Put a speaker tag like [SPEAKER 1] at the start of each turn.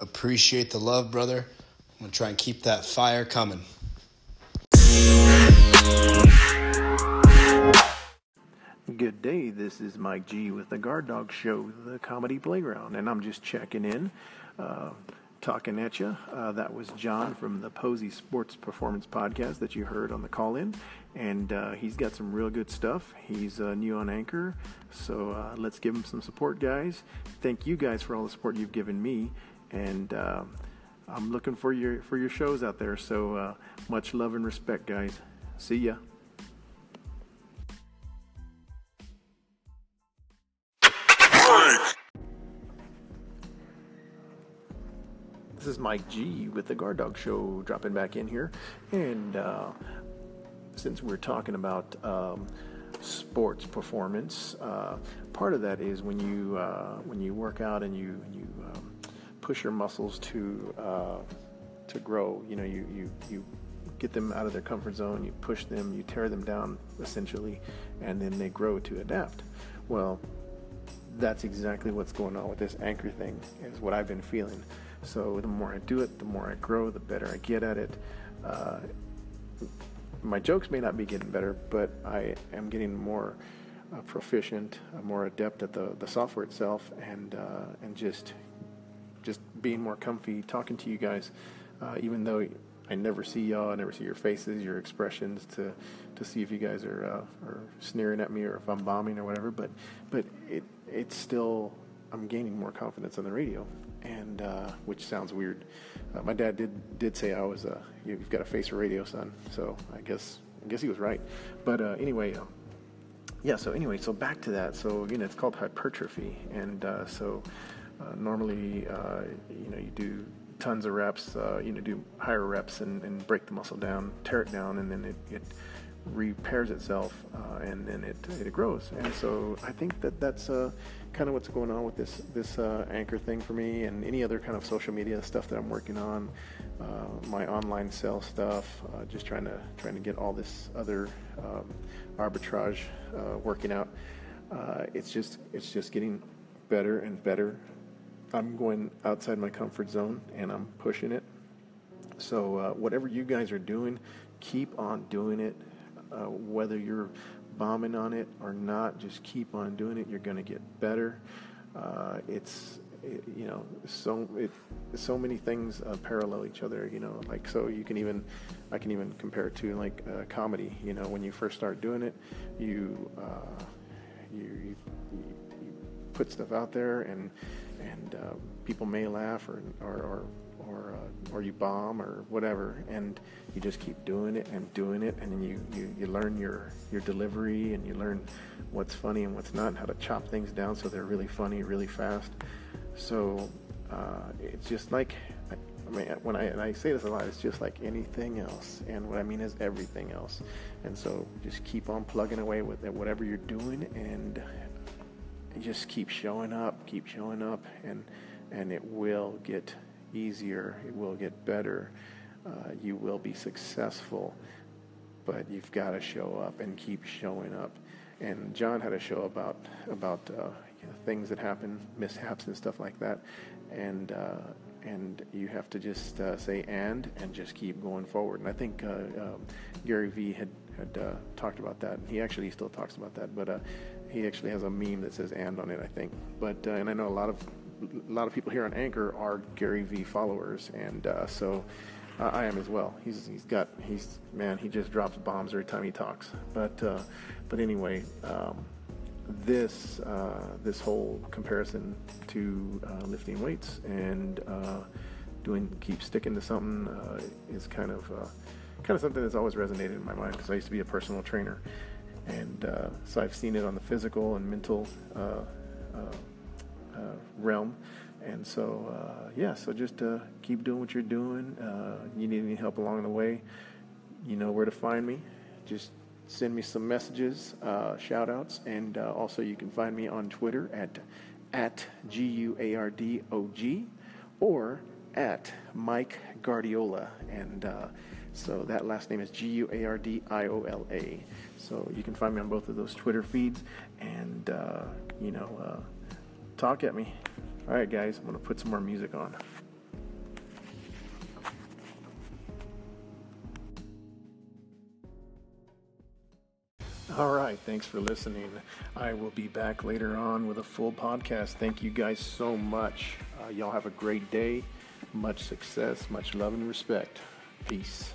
[SPEAKER 1] Appreciate the love, brother. I'm going to try and keep that fire coming.
[SPEAKER 2] Good day. This is Mike G with the Guard Dog Show, the comedy playground, and I'm just checking in, uh, talking at you. Uh, that was John from the Posey Sports Performance Podcast that you heard on the call in, and uh, he's got some real good stuff. He's uh, new on Anchor, so uh, let's give him some support, guys. Thank you guys for all the support you've given me, and uh, I'm looking for your for your shows out there. So much love and respect, guys. See ya. Is Mike G with the Guard Dog Show dropping back in here. And uh, since we're talking about um, sports performance, uh, part of that is when you uh, when you work out and you you um, push your muscles to uh, to grow. You know, you you you get them out of their comfort zone, you push them, you tear them down essentially, and then they grow to adapt. Well, that's exactly what's going on with this anchor thing, is what I've been feeling. So the more I do it, the more I grow, the better I get at it. Uh, my jokes may not be getting better, but I am getting more uh, proficient, uh, more adept at the, the software itself, and uh, and just just being more comfy talking to you guys, uh, even though I never see y'all, I never see your faces, your expressions to to see if you guys are uh, are sneering at me or if I'm bombing or whatever. But but it it's still I'm gaining more confidence on the radio, and uh, which sounds weird. Uh, my dad did did say I was a you've got a face for radio, son. So I guess I guess he was right. But uh, anyway. Um, yeah, so anyway, so back to that. So again, it's called hypertrophy, and uh, so uh, normally, uh, you know, you do tons of reps, uh, you know, do higher reps and, and, break the muscle down, tear it down, and then it, it repairs itself, uh, and then it, it grows. And so I think that that's uh, kind of what's going on with this this uh, anchor thing for me, and any other kind of social media stuff that I'm working on, my online sales stuff, just trying to trying to get all this other um, arbitrage working out. it's just it's just getting better and better I'm going outside my comfort zone and I'm pushing it. So uh, whatever you guys are doing, keep on doing it. Uh, whether you're bombing on it or not, just keep on doing it. You're going to get better. Uh, it's it, you know so it so many things uh, parallel each other. You know, like so you can even I can even compare it to like uh, comedy. You know, when you first start doing it, you uh, you, you, you put stuff out there and and uh, people may laugh or or or or, uh, or, you bomb or whatever, and you just keep doing it and doing it, and then you, you, you learn your your delivery and you learn what's funny and what's not, and how to chop things down so they're really funny really fast. So uh, it's just like I, mean, when I I say this a lot, it's just like anything else, and what I mean is everything else. And so just keep on plugging away with it, whatever you're doing, and just keep showing up, keep showing up, and and it will get easier. It will get better. Uh, you will be successful, but you've got to show up and keep showing up. And John had a show about about uh, you know, things that happen, mishaps and stuff like that, and uh, and you have to just uh, say and and just keep going forward. And I think uh, um, Gary Vee had had uh, talked about that. He actually still talks about that, but he actually has a meme that says "and" on it, I think. But uh, and I know a lot of a lot of people here on Anchor are Gary Vee followers, and uh, so uh, I am as well. He's he's got he's man he just drops bombs every time he talks. But uh, but anyway, um, this uh, this whole comparison to uh, lifting weights and doing keep sticking to something is kind of kind of something that's always resonated in my mind because I used to be a personal trainer and uh, so I've seen it on the physical and mental uh, uh, uh realm. And so, uh, yeah, so just keep doing what you're doing. you need any help along the way, you know where to find me. Just send me some messages, shout outs, and also you can find me on Twitter at, at G U A R D O G or at Mike Guardiola. And So that last name is G U A R D I O L A. So you can find me on both of those Twitter feeds and, uh, you know, uh, talk at me. All right, guys, I'm going to put some more music on. All right, thanks for listening. I will be back later on with a full podcast. Thank you guys so much. Uh, y'all have a great day. Much success, much love and respect. Peace.